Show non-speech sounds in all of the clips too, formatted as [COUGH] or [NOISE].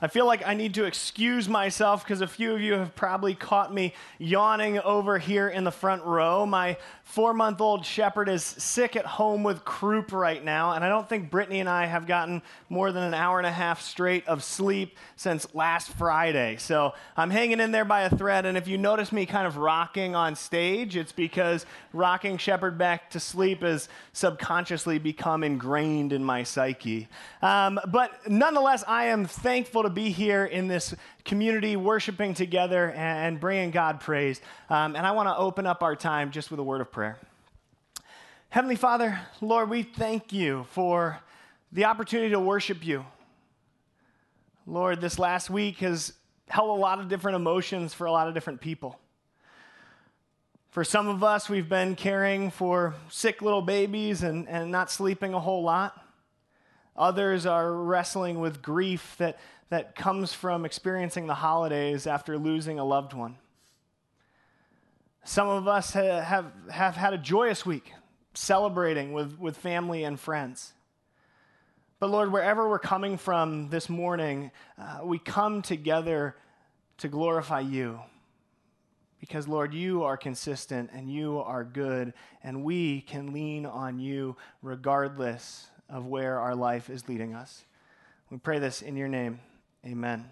I feel like I need to excuse myself because a few of you have probably caught me yawning over here in the front row. My four month old shepherd is sick at home with croup right now, and I don't think Brittany and I have gotten more than an hour and a half straight of sleep since last Friday. So I'm hanging in there by a thread, and if you notice me kind of rocking on stage, it's because rocking shepherd back to sleep has subconsciously become ingrained in my psyche. Um, but nonetheless, I am thankful to be here in this community, worshiping together and bringing God praise. Um, and I want to open up our time just with a word of prayer. Heavenly Father, Lord, we thank you for the opportunity to worship you. Lord, this last week has held a lot of different emotions for a lot of different people. For some of us, we've been caring for sick little babies and, and not sleeping a whole lot. Others are wrestling with grief that, that comes from experiencing the holidays after losing a loved one. Some of us have, have, have had a joyous week, celebrating with, with family and friends. But Lord, wherever we're coming from this morning, uh, we come together to glorify you. Because, Lord, you are consistent and you are good, and we can lean on you regardless of where our life is leading us. We pray this in your name. Amen.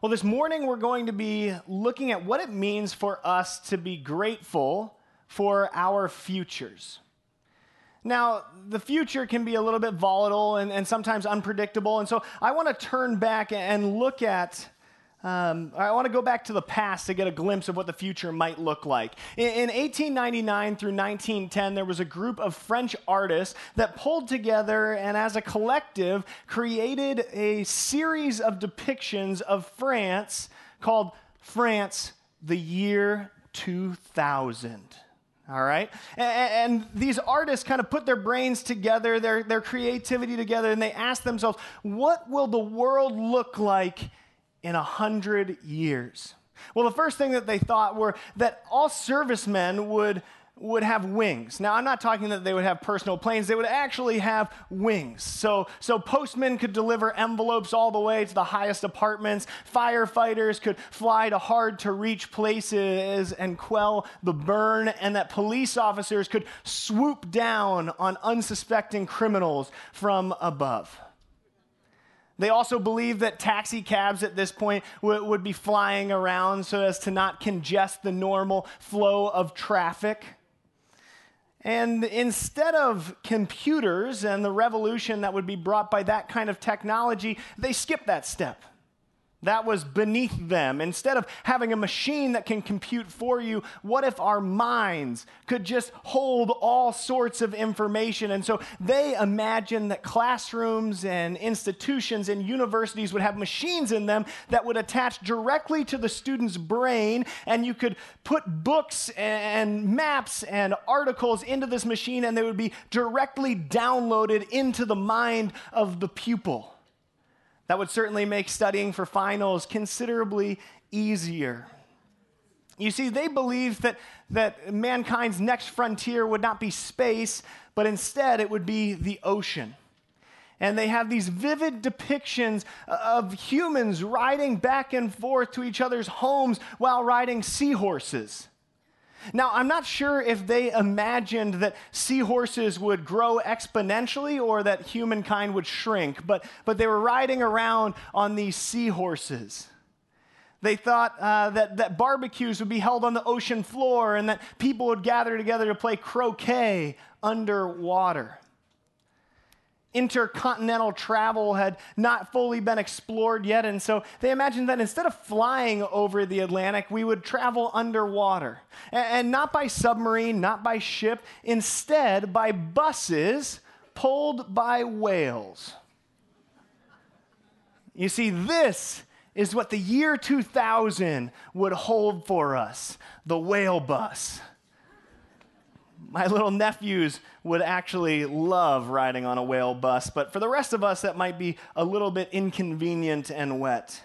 Well, this morning we're going to be looking at what it means for us to be grateful for our futures. Now, the future can be a little bit volatile and, and sometimes unpredictable. And so I want to turn back and look at um, I want to go back to the past to get a glimpse of what the future might look like. In, in, 1899 through 1910, there was a group of French artists that pulled together and, as a collective, created a series of depictions of France called France the Year 2000 all right? And, and, these artists kind of put their brains together, their, their creativity together, and they asked themselves, what will the world look like in a hundred years? Well, the first thing that they thought were that all servicemen would would have wings. Now, I'm not talking that they would have personal planes, they would actually have wings. So, so postmen could deliver envelopes all the way to the highest apartments, firefighters could fly to hard to reach places and quell the burn, and that police officers could swoop down on unsuspecting criminals from above. They also believed that taxi cabs at this point w- would be flying around so as to not congest the normal flow of traffic. And instead of computers and the revolution that would be brought by that kind of technology, they skipped that step. That was beneath them. Instead of having a machine that can compute for you, what if our minds could just hold all sorts of information? And so they imagined that classrooms and institutions and universities would have machines in them that would attach directly to the student's brain, and you could put books and maps and articles into this machine, and they would be directly downloaded into the mind of the pupil. That would certainly make studying for finals considerably easier. You see, they believed that, that mankind's next frontier would not be space, but instead it would be the ocean. And they have these vivid depictions of humans riding back and forth to each other's homes while riding seahorses. Now, I'm not sure if they imagined that seahorses would grow exponentially or that humankind would shrink, but, but they were riding around on these seahorses. They thought uh, that, that barbecues would be held on the ocean floor and that people would gather together to play croquet underwater intercontinental travel had not fully been explored yet. And so they imagined that instead of flying over the Atlantic, we would travel underwater. And, not by submarine, not by ship, instead by buses pulled by whales. You see, this is what the year 2000 would hold for us the whale bus my little nephews would actually love riding on a whale bus, but for the rest of us, that might be a little bit inconvenient and wet.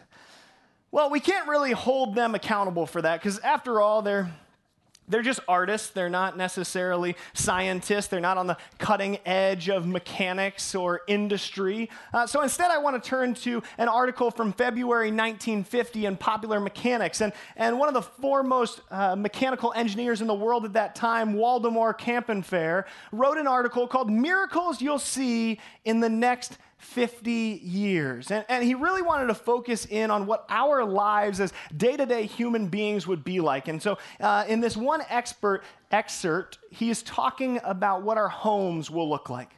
Well, we can't really hold them accountable for that because, after all, they're, They're just artists. They're not necessarily scientists. They're not on the cutting edge of mechanics or industry. Uh, so instead, I want to turn to an article from February 1950 in Popular Mechanics. And, and one of the foremost uh, mechanical engineers in the world at that time, Waldemar Kaempffert, wrote an article called Miracles You'll See in the Next 50 years. And, and he really wanted to focus in on what our lives as day to day human beings would be like. And so, uh, in this one expert excerpt, he is talking about what our homes will look like.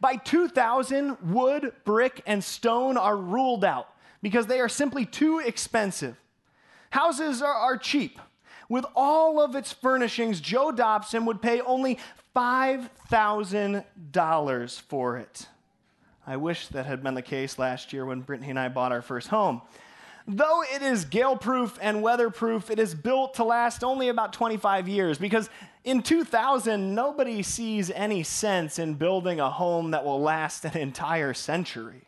By 2000, wood, brick, and stone are ruled out because they are simply too expensive. Houses are, are cheap. With all of its furnishings, Joe Dobson would pay only $5,000 for it. I wish that had been the case last year when Brittany and I bought our first home. Though it is gale proof and weatherproof, it is built to last only about 25 years because in 2000, nobody sees any sense in building a home that will last an entire century.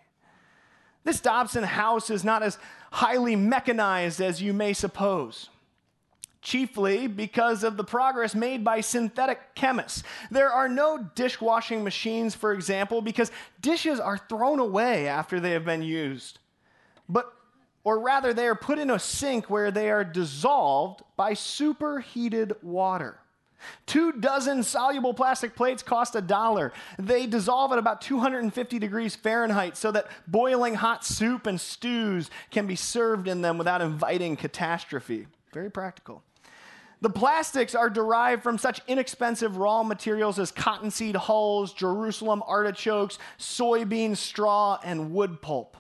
This Dobson house is not as highly mechanized as you may suppose chiefly because of the progress made by synthetic chemists. There are no dishwashing machines, for example, because dishes are thrown away after they have been used. But or rather they are put in a sink where they are dissolved by superheated water. Two dozen soluble plastic plates cost a dollar. They dissolve at about 250 degrees Fahrenheit so that boiling hot soup and stews can be served in them without inviting catastrophe. Very practical. The plastics are derived from such inexpensive raw materials as cottonseed hulls, Jerusalem artichokes, soybean straw, and wood pulp.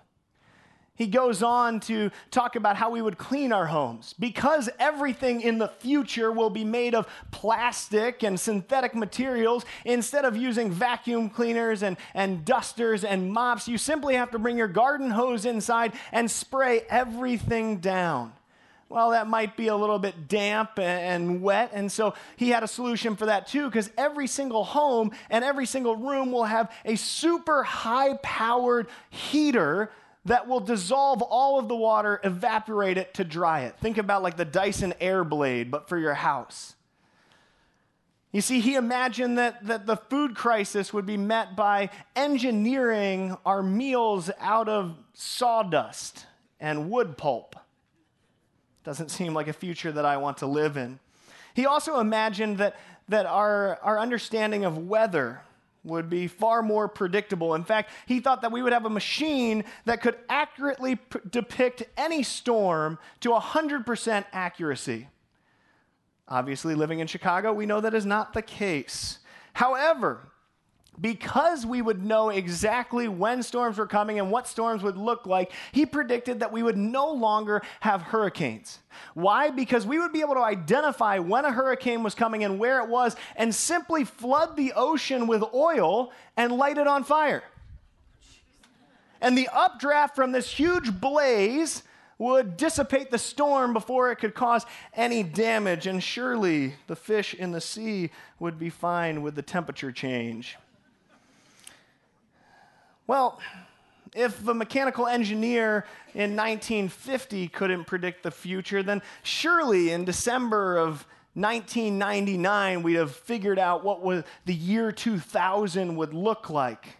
He goes on to talk about how we would clean our homes. Because everything in the future will be made of plastic and synthetic materials, instead of using vacuum cleaners and, and dusters and mops, you simply have to bring your garden hose inside and spray everything down well, that might be a little bit damp and wet. And so he had a solution for that too, because every single home and every single room will have a super high powered heater that will dissolve all of the water, evaporate it to dry it. Think about like the Dyson Airblade, but for your house. You see, he imagined that, that the food crisis would be met by engineering our meals out of sawdust and wood pulp. Doesn't seem like a future that I want to live in. He also imagined that, that our, our understanding of weather would be far more predictable. In fact, he thought that we would have a machine that could accurately p- depict any storm to 100% accuracy. Obviously, living in Chicago, we know that is not the case. However, because we would know exactly when storms were coming and what storms would look like, he predicted that we would no longer have hurricanes. Why? Because we would be able to identify when a hurricane was coming and where it was and simply flood the ocean with oil and light it on fire. And the updraft from this huge blaze would dissipate the storm before it could cause any damage, and surely the fish in the sea would be fine with the temperature change. Well, if a mechanical engineer in 1950 couldn't predict the future, then surely in December of 1999 we'd have figured out what the year 2000 would look like.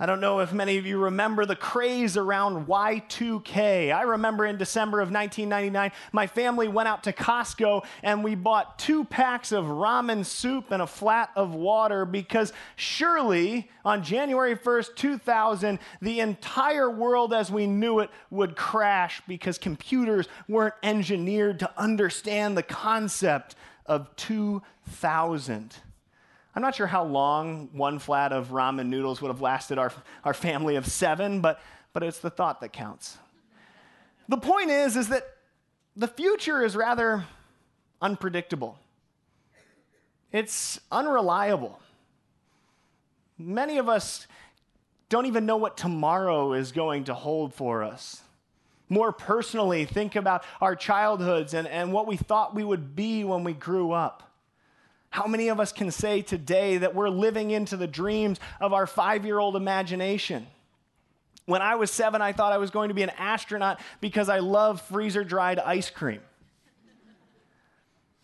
I don't know if many of you remember the craze around Y2K. I remember in December of 1999, my family went out to Costco and we bought two packs of ramen soup and a flat of water because surely on January 1st, 2000, the entire world as we knew it would crash because computers weren't engineered to understand the concept of 2000. I'm not sure how long one flat of ramen noodles would have lasted our, our family of seven, but, but it's the thought that counts. The point is, is that the future is rather unpredictable. It's unreliable. Many of us don't even know what tomorrow is going to hold for us. More personally, think about our childhoods and, and what we thought we would be when we grew up. How many of us can say today that we're living into the dreams of our five year old imagination? When I was seven, I thought I was going to be an astronaut because I love freezer dried ice cream.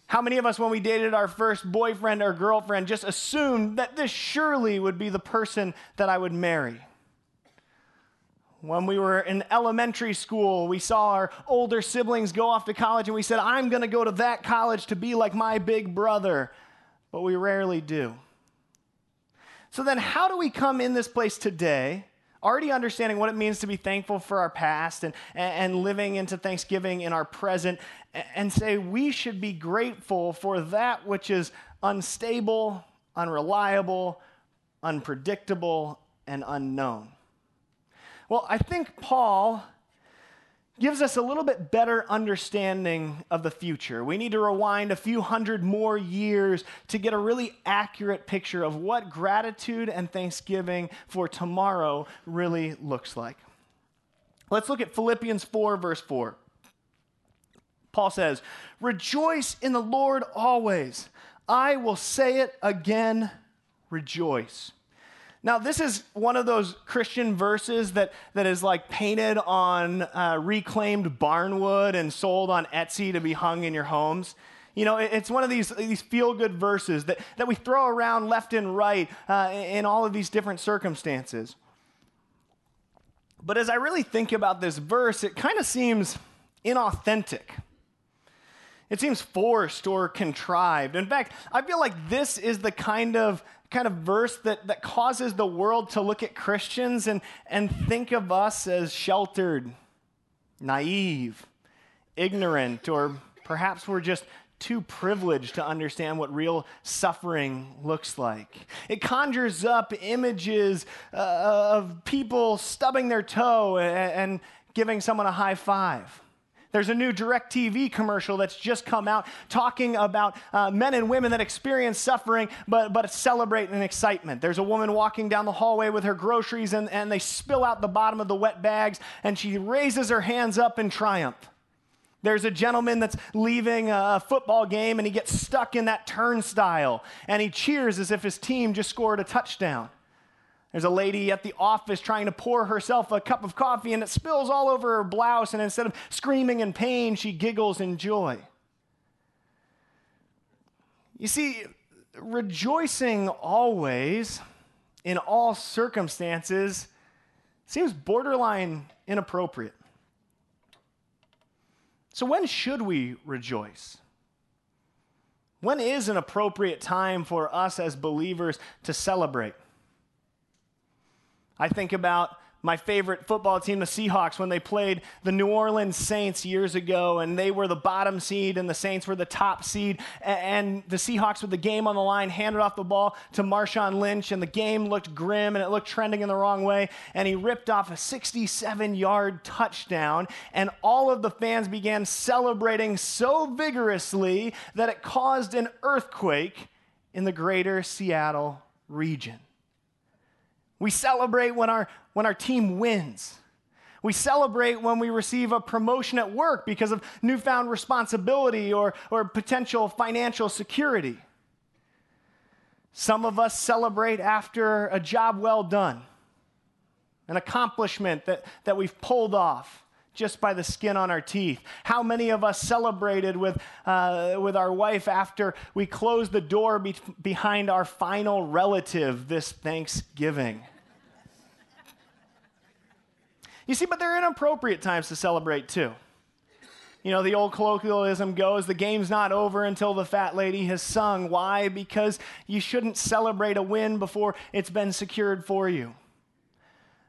How many of us, when we dated our first boyfriend or girlfriend, just assumed that this surely would be the person that I would marry? When we were in elementary school, we saw our older siblings go off to college and we said, I'm going to go to that college to be like my big brother. But we rarely do. So then, how do we come in this place today, already understanding what it means to be thankful for our past and, and living into Thanksgiving in our present, and say we should be grateful for that which is unstable, unreliable, unpredictable, and unknown? Well, I think Paul gives us a little bit better understanding of the future. We need to rewind a few hundred more years to get a really accurate picture of what gratitude and thanksgiving for tomorrow really looks like. Let's look at Philippians 4, verse 4. Paul says, Rejoice in the Lord always. I will say it again, rejoice. Now, this is one of those Christian verses that, that is like painted on uh, reclaimed barnwood and sold on Etsy to be hung in your homes. You know, it's one of these, these feel good verses that, that we throw around left and right uh, in all of these different circumstances. But as I really think about this verse, it kind of seems inauthentic. It seems forced or contrived. In fact, I feel like this is the kind of kind of verse that, that causes the world to look at Christians and, and think of us as sheltered, naive, ignorant, or perhaps we're just too privileged to understand what real suffering looks like. It conjures up images uh, of people stubbing their toe and, and giving someone a high five. There's a new DirecTV commercial that's just come out talking about uh, men and women that experience suffering but, but celebrate in excitement. There's a woman walking down the hallway with her groceries and, and they spill out the bottom of the wet bags and she raises her hands up in triumph. There's a gentleman that's leaving a football game and he gets stuck in that turnstile and he cheers as if his team just scored a touchdown. There's a lady at the office trying to pour herself a cup of coffee and it spills all over her blouse, and instead of screaming in pain, she giggles in joy. You see, rejoicing always in all circumstances seems borderline inappropriate. So, when should we rejoice? When is an appropriate time for us as believers to celebrate? I think about my favorite football team, the Seahawks, when they played the New Orleans Saints years ago, and they were the bottom seed, and the Saints were the top seed. And the Seahawks, with the game on the line, handed off the ball to Marshawn Lynch, and the game looked grim and it looked trending in the wrong way. And he ripped off a 67 yard touchdown, and all of the fans began celebrating so vigorously that it caused an earthquake in the greater Seattle region. We celebrate when our, when our team wins. We celebrate when we receive a promotion at work because of newfound responsibility or, or potential financial security. Some of us celebrate after a job well done, an accomplishment that, that we've pulled off just by the skin on our teeth. How many of us celebrated with, uh, with our wife after we closed the door be- behind our final relative this Thanksgiving? You see, but there are inappropriate times to celebrate too. You know, the old colloquialism goes the game's not over until the fat lady has sung. Why? Because you shouldn't celebrate a win before it's been secured for you.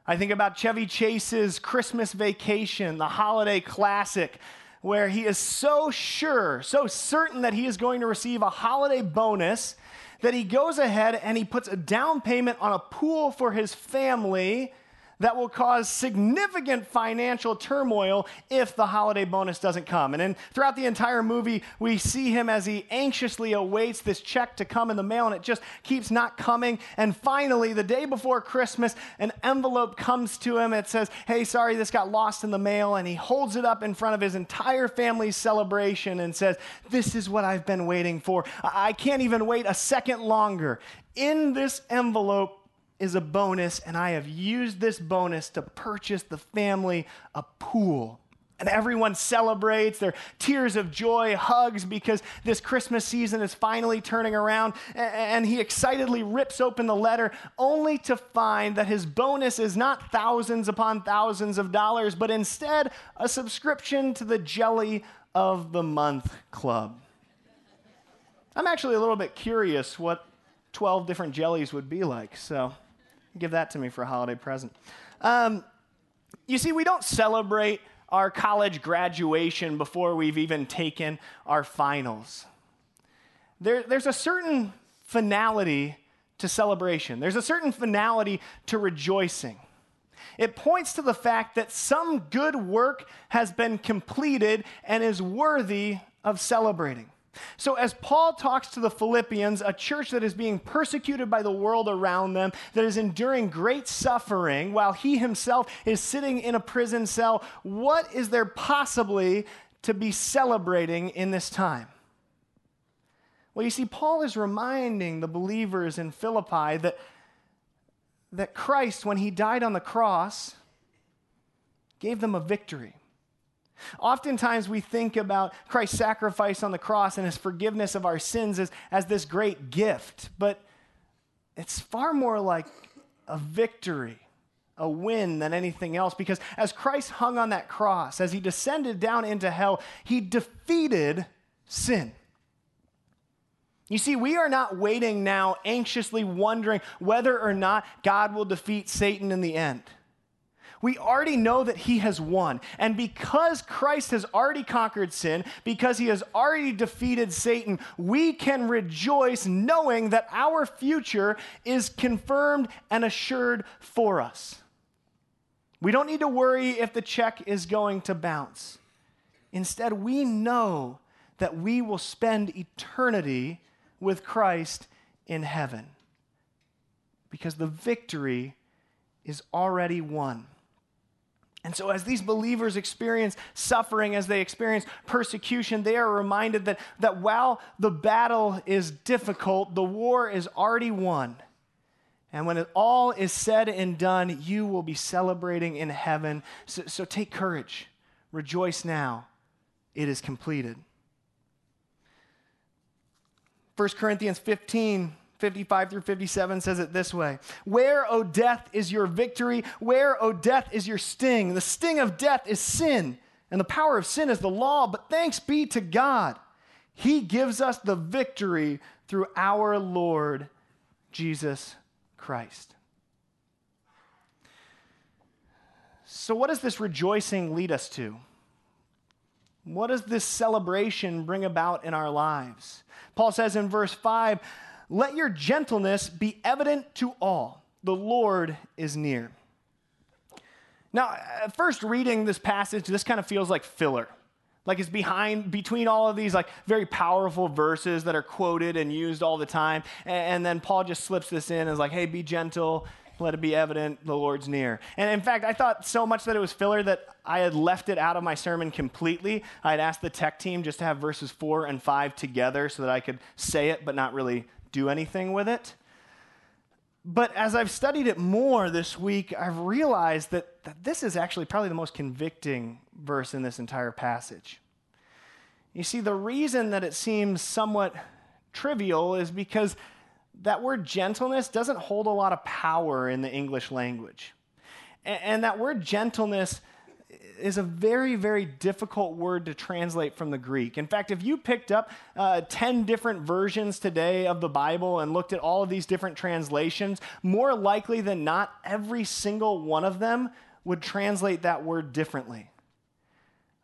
I think about Chevy Chase's Christmas Vacation, the holiday classic, where he is so sure, so certain that he is going to receive a holiday bonus that he goes ahead and he puts a down payment on a pool for his family that will cause significant financial turmoil if the holiday bonus doesn't come. And then throughout the entire movie, we see him as he anxiously awaits this check to come in the mail, and it just keeps not coming. And finally, the day before Christmas, an envelope comes to him. It says, Hey, sorry, this got lost in the mail. And he holds it up in front of his entire family's celebration and says, This is what I've been waiting for. I can't even wait a second longer. In this envelope, is a bonus, and I have used this bonus to purchase the family a pool And everyone celebrates. There are tears of joy, hugs, because this Christmas season is finally turning around. And he excitedly rips open the letter, only to find that his bonus is not thousands upon thousands of dollars, but instead a subscription to the Jelly of the Month Club. I'm actually a little bit curious what 12 different jellies would be like, so give that to me for a holiday present. Um, you see, we don't celebrate our college graduation before we've even taken our finals. There, there's a certain finality to celebration, there's a certain finality to rejoicing. It points to the fact that some good work has been completed and is worthy of celebrating. So, as Paul talks to the Philippians, a church that is being persecuted by the world around them, that is enduring great suffering, while he himself is sitting in a prison cell, what is there possibly to be celebrating in this time? Well, you see, Paul is reminding the believers in Philippi that, that Christ, when he died on the cross, gave them a victory. Oftentimes, we think about Christ's sacrifice on the cross and his forgiveness of our sins as, as this great gift, but it's far more like a victory, a win than anything else, because as Christ hung on that cross, as he descended down into hell, he defeated sin. You see, we are not waiting now, anxiously wondering whether or not God will defeat Satan in the end. We already know that he has won. And because Christ has already conquered sin, because he has already defeated Satan, we can rejoice knowing that our future is confirmed and assured for us. We don't need to worry if the check is going to bounce. Instead, we know that we will spend eternity with Christ in heaven because the victory is already won. And so, as these believers experience suffering, as they experience persecution, they are reminded that, that while the battle is difficult, the war is already won. And when it all is said and done, you will be celebrating in heaven. So, so take courage. Rejoice now. It is completed. 1 Corinthians 15 55 through 57 says it this way Where, O death, is your victory? Where, O death, is your sting? The sting of death is sin, and the power of sin is the law. But thanks be to God, He gives us the victory through our Lord Jesus Christ. So, what does this rejoicing lead us to? What does this celebration bring about in our lives? Paul says in verse 5 let your gentleness be evident to all. The Lord is near. Now, at first reading this passage, this kind of feels like filler. Like it's behind, between all of these like very powerful verses that are quoted and used all the time. And, then Paul just slips this in as like, hey, be gentle, let it be evident the Lord's near. And in fact, I thought so much that it was filler that I had left it out of my sermon completely. I had asked the tech team just to have verses four and five together so that I could say it but not really do anything with it. But as I've studied it more this week, I've realized that, that this is actually probably the most convicting verse in this entire passage. You see, the reason that it seems somewhat trivial is because that word gentleness doesn't hold a lot of power in the English language. And, and that word gentleness is a very, very difficult word to translate from the Greek. In fact, if you picked up uh, 10 different versions today of the Bible and looked at all of these different translations, more likely than not, every single one of them would translate that word differently.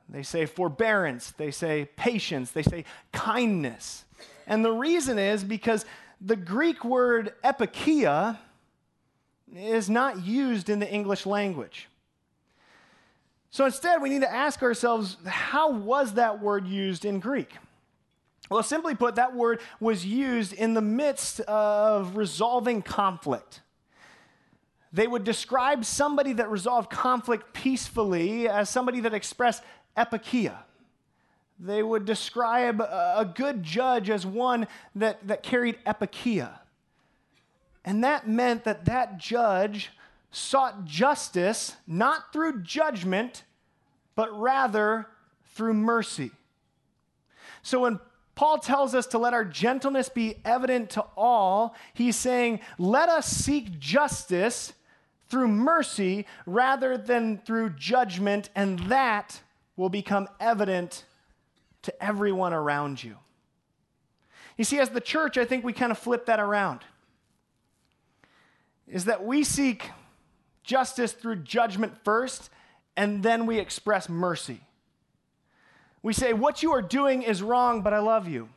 They say forbearance, they say patience, they say kindness. And the reason is because the Greek word epikeia is not used in the English language. So instead, we need to ask ourselves how was that word used in Greek? Well, simply put, that word was used in the midst of resolving conflict. They would describe somebody that resolved conflict peacefully as somebody that expressed epikeia. They would describe a good judge as one that, that carried epikeia. And that meant that that judge sought justice not through judgment, but rather through mercy. So when Paul tells us to let our gentleness be evident to all, he's saying, let us seek justice through mercy rather than through judgment, and that will become evident to everyone around you. You see, as the church, I think we kind of flip that around. Is that we seek justice through judgment first, and then we express mercy. We say, What you are doing is wrong, but I love you.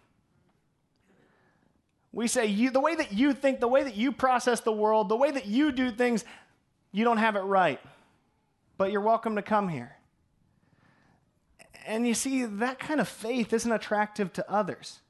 We say, you, The way that you think, the way that you process the world, the way that you do things, you don't have it right, but you're welcome to come here. And you see, that kind of faith isn't attractive to others.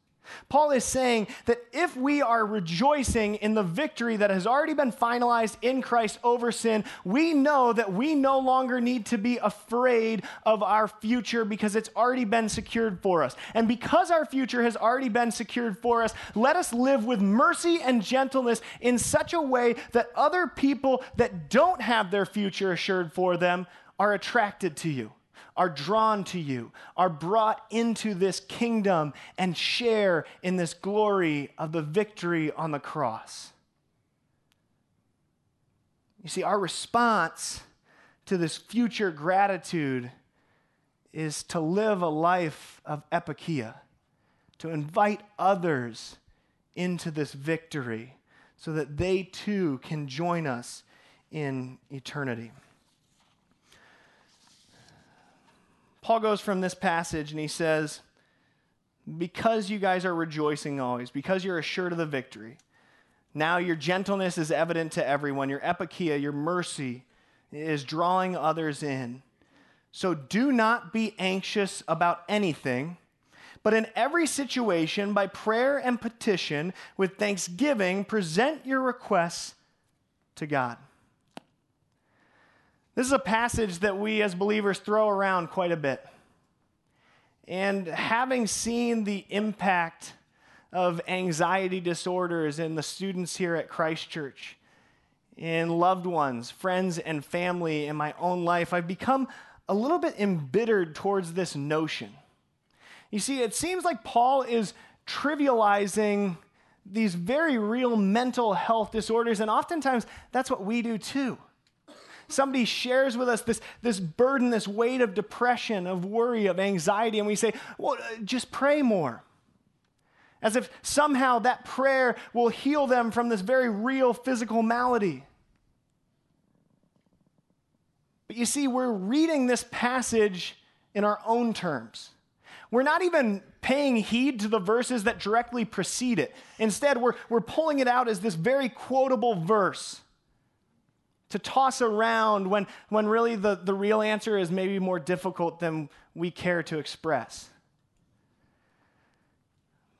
Paul is saying that if we are rejoicing in the victory that has already been finalized in Christ over sin, we know that we no longer need to be afraid of our future because it's already been secured for us. And because our future has already been secured for us, let us live with mercy and gentleness in such a way that other people that don't have their future assured for them are attracted to you are drawn to you, are brought into this kingdom and share in this glory of the victory on the cross. You see, our response to this future gratitude is to live a life of epikeia, to invite others into this victory so that they too can join us in eternity. Paul goes from this passage and he says, Because you guys are rejoicing always, because you're assured of the victory, now your gentleness is evident to everyone. Your epikeia, your mercy, is drawing others in. So do not be anxious about anything, but in every situation, by prayer and petition, with thanksgiving, present your requests to God. This is a passage that we as believers throw around quite a bit. And having seen the impact of anxiety disorders in the students here at Christ Church, in loved ones, friends, and family in my own life, I've become a little bit embittered towards this notion. You see, it seems like Paul is trivializing these very real mental health disorders, and oftentimes that's what we do too somebody shares with us this, this burden, this weight of depression, of worry, of anxiety, and we say, well, uh, just pray more. As if somehow that prayer will heal them from this very real physical malady. But you see, we're reading this passage in our own terms. We're not even paying heed to the verses that directly precede it. Instead, we're, we're pulling it out as this very quotable verse to toss around when, when really the, the real answer is maybe more difficult than we care to express.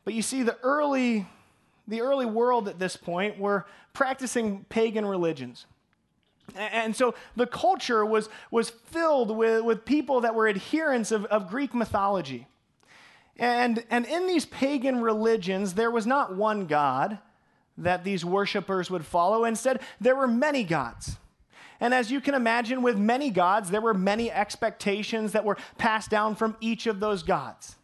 But you see, the early, the early world at this point were practicing pagan religions. And so the culture was, was filled with, with people that were adherents of, of Greek mythology. And, and in these pagan religions, there was not one God that these worshippers would follow. Instead, there were many gods. And as you can imagine, with many gods, there were many expectations that were passed down from each of those gods.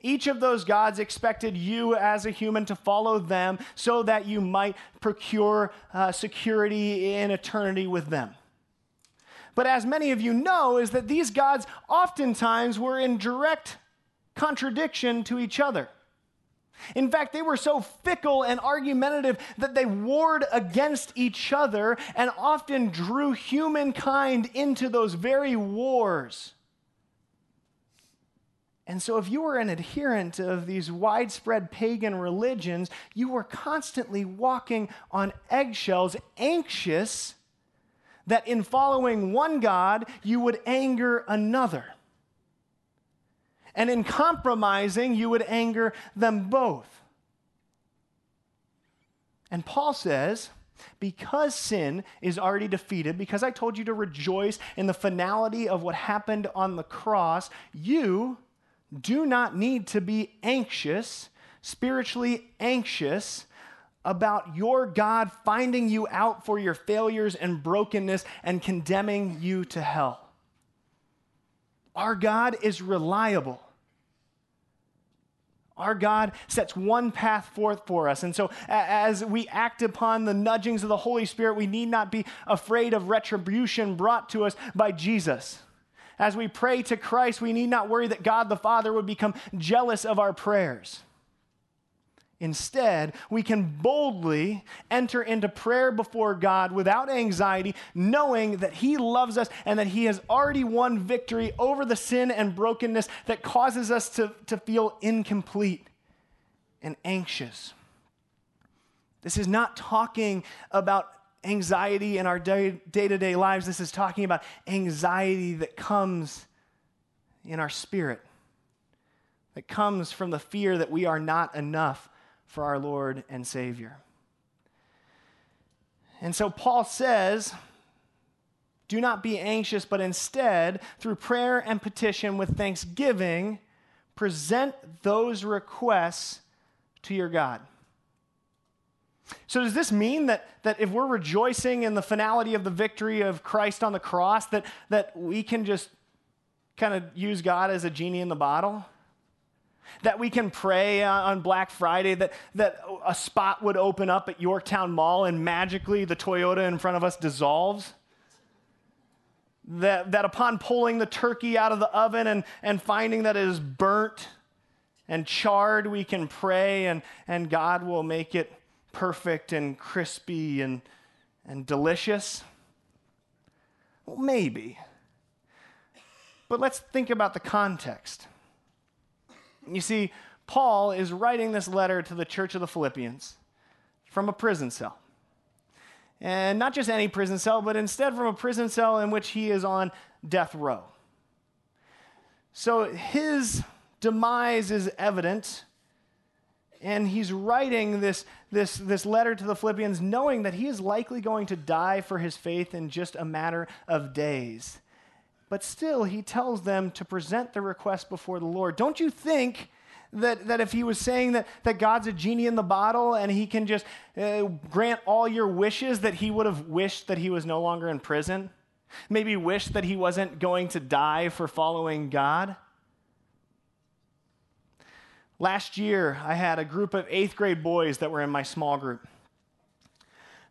Each of those gods expected you as a human to follow them so that you might procure uh, security in eternity with them. But as many of you know, is that these gods oftentimes were in direct contradiction to each other. In fact, they were so fickle and argumentative that they warred against each other and often drew humankind into those very wars. And so, if you were an adherent of these widespread pagan religions, you were constantly walking on eggshells, anxious that in following one God, you would anger another. And in compromising, you would anger them both. And Paul says, because sin is already defeated, because I told you to rejoice in the finality of what happened on the cross, you do not need to be anxious, spiritually anxious, about your God finding you out for your failures and brokenness and condemning you to hell. Our God is reliable. Our God sets one path forth for us. And so, as we act upon the nudgings of the Holy Spirit, we need not be afraid of retribution brought to us by Jesus. As we pray to Christ, we need not worry that God the Father would become jealous of our prayers. Instead, we can boldly enter into prayer before God without anxiety, knowing that He loves us and that He has already won victory over the sin and brokenness that causes us to, to feel incomplete and anxious. This is not talking about anxiety in our day to day lives. This is talking about anxiety that comes in our spirit, that comes from the fear that we are not enough for our Lord and Savior. And so Paul says, do not be anxious, but instead, through prayer and petition with thanksgiving, present those requests to your God. So, does this mean that, that if we're rejoicing in the finality of the victory of Christ on the cross, that, that we can just kind of use God as a genie in the bottle? That we can pray uh, on Black Friday that, that a spot would open up at Yorktown Mall and magically the Toyota in front of us dissolves? That, that upon pulling the turkey out of the oven and, and finding that it is burnt and charred, we can pray and, and God will make it perfect and crispy and, and delicious? Well, maybe. But let's think about the context. You see, Paul is writing this letter to the church of the Philippians from a prison cell. And not just any prison cell, but instead from a prison cell in which he is on death row. So his demise is evident, and he's writing this, this, this letter to the Philippians knowing that he is likely going to die for his faith in just a matter of days. But still, he tells them to present the request before the Lord. Don't you think that, that if he was saying that, that God's a genie in the bottle and he can just uh, grant all your wishes, that he would have wished that he was no longer in prison? Maybe wished that he wasn't going to die for following God? Last year, I had a group of eighth grade boys that were in my small group.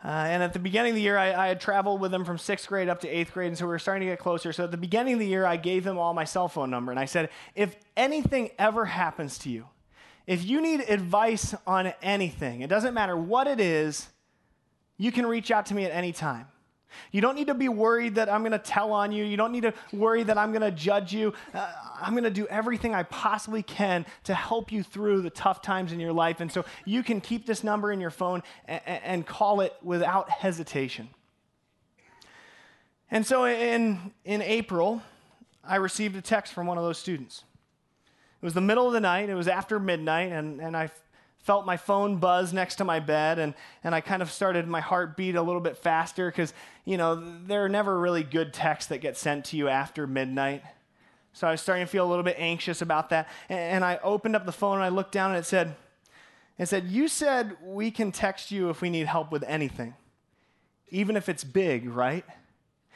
Uh, and at the beginning of the year, I, I, had traveled with them from sixth grade up to eighth grade, and so we were starting to get closer. So at the beginning of the year, I gave them all my cell phone number, and I said, if anything ever happens to you, if you need advice on anything, it doesn't matter what it is, you can reach out to me at any time. You don't need to be worried that I'm going to tell on you. You don't need to worry that I'm going to judge you. Uh, I'm going to do everything I possibly can to help you through the tough times in your life. And so you can keep this number in your phone and, and call it without hesitation. And so in, in April, I received a text from one of those students. It was the middle of the night, it was after midnight, and, and I felt my phone buzz next to my bed and, and I kind of started my heart beat a little bit faster because, you know, there are never really good texts that get sent to you after midnight. So I was starting to feel a little bit anxious about that. And, and I opened up the phone and I looked down and it said, it said, You said we can text you if we need help with anything, even if it's big, right?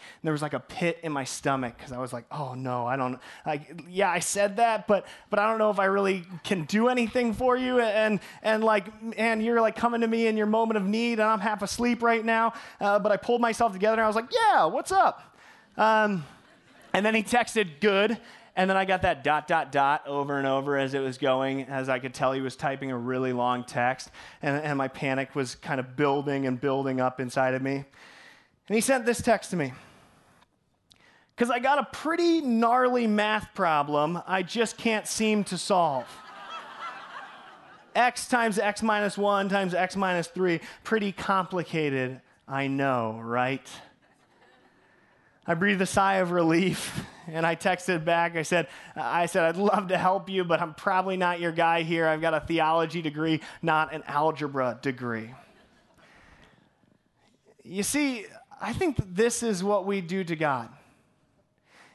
And there was like a pit in my stomach because I was like, oh no, I don't, like, yeah, I said that, but, but I don't know if I really can do anything for you. And, and like, and you're like coming to me in your moment of need and I'm half asleep right now. Uh, but I pulled myself together and I was like, yeah, what's up? Um, and then he texted, good. And then I got that dot, dot, dot over and over as it was going, as I could tell he was typing a really long text. And, and my panic was kind of building and building up inside of me. And he sent this text to me because I got a pretty gnarly math problem I just can't seem to solve. x times x minus 1 times x minus 3, pretty complicated, I know, right? I breathed a sigh of relief and I texted back. I said, I said, I'd love to help you, but I'm probably not your guy here. I've got a theology degree, not an algebra degree. You see, I think this is what we do to God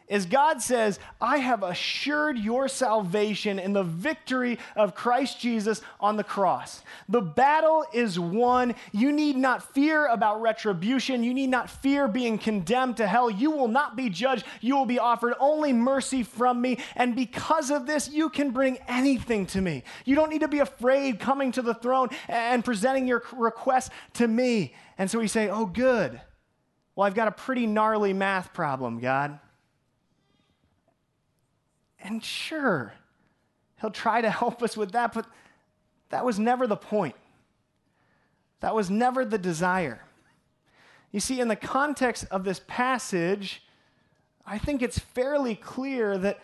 is God says, I have assured your salvation in the victory of Christ Jesus on the cross. The battle is won. You need not fear about retribution. You need not fear being condemned to hell. You will not be judged. You will be offered only mercy from me. And because of this, you can bring anything to me. You don't need to be afraid coming to the throne and presenting your request to me. And so we say, Oh, good. Well, I've got a pretty gnarly math problem, God. And sure, he'll try to [LAUGHS] help us with that, but that was never the point. That was never the desire. You see, in the context of this passage, I think it's fairly clear that,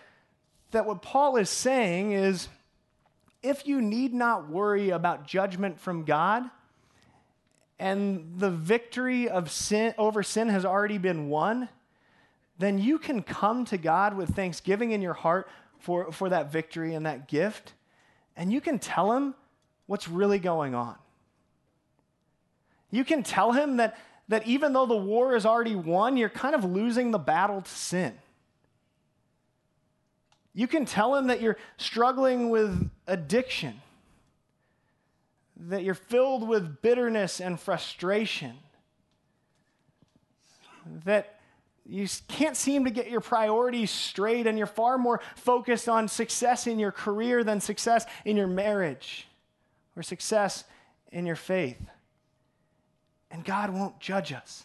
that what Paul is saying is if you need not worry about judgment from God, and the victory of sin over sin has already been won, then you can come to God with thanksgiving in your heart for, for that victory and that gift, and you can tell Him what's really going on. You can tell Him that, that even though the war is already won, you're kind of losing the battle to sin. You can tell Him that you're struggling with addiction, that you're filled with bitterness and frustration, that you can't seem to get your priorities straight, and you're far more focused on success in your career than success in your marriage or success in your faith. And God won't judge us.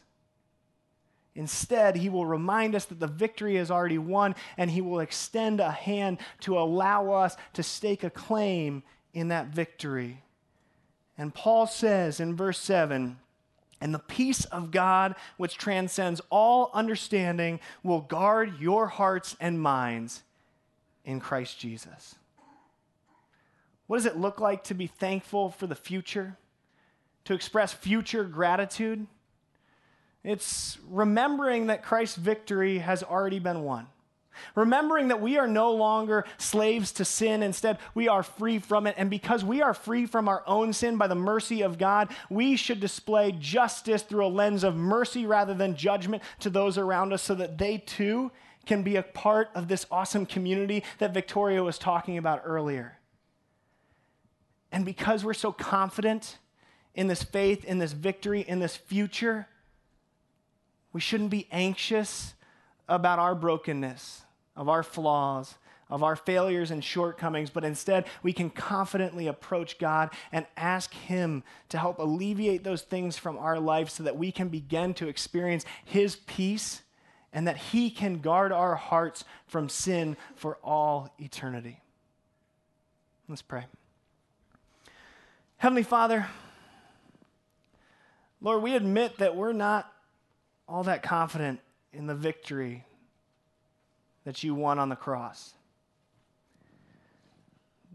Instead, He will remind us that the victory is already won, and He will extend a hand to allow us to stake a claim in that victory. And Paul says in verse 7 and the peace of God, which transcends all understanding, will guard your hearts and minds in Christ Jesus. What does it look like to be thankful for the future? To express future gratitude? It's remembering that Christ's victory has already been won. Remembering that we are no longer slaves to sin, instead, we are free from it. And because we are free from our own sin by the mercy of God, we should display justice through a lens of mercy rather than judgment to those around us so that they too can be a part of this awesome community that Victoria was talking about earlier. And because we're so confident in this faith, in this victory, in this future, we shouldn't be anxious about our brokenness of our flaws, of our failures and shortcomings, but instead we can confidently approach God and ask Him to help alleviate those things from our life so that we can begin to experience His peace and that He can guard our hearts from sin for all eternity. Let's pray. Heavenly Father, Lord, we admit that we're not all that confident in the victory that you won on the cross.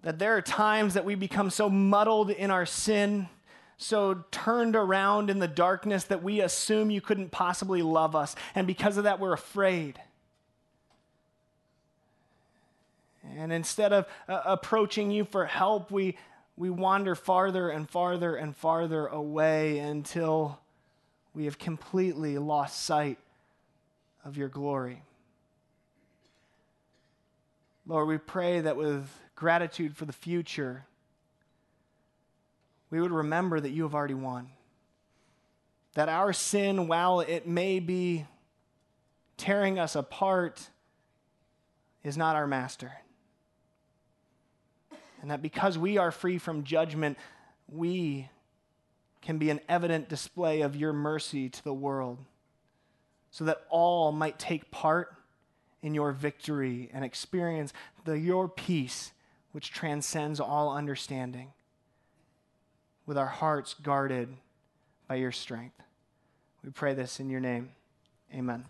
That there are times that we become so muddled in our sin, so turned around in the darkness that we assume you couldn't possibly love us. And because of that, we're afraid. And instead of uh, approaching you for help, we, we wander farther and farther and farther away until we have completely lost sight of your glory. Lord, we pray that with gratitude for the future, we would remember that you have already won. That our sin, while it may be tearing us apart, is not our master. And that because we are free from judgment, we can be an evident display of your mercy to the world, so that all might take part in your victory and experience the, your peace, which transcends all understanding, with our hearts guarded by your strength. We pray this in your name. Amen.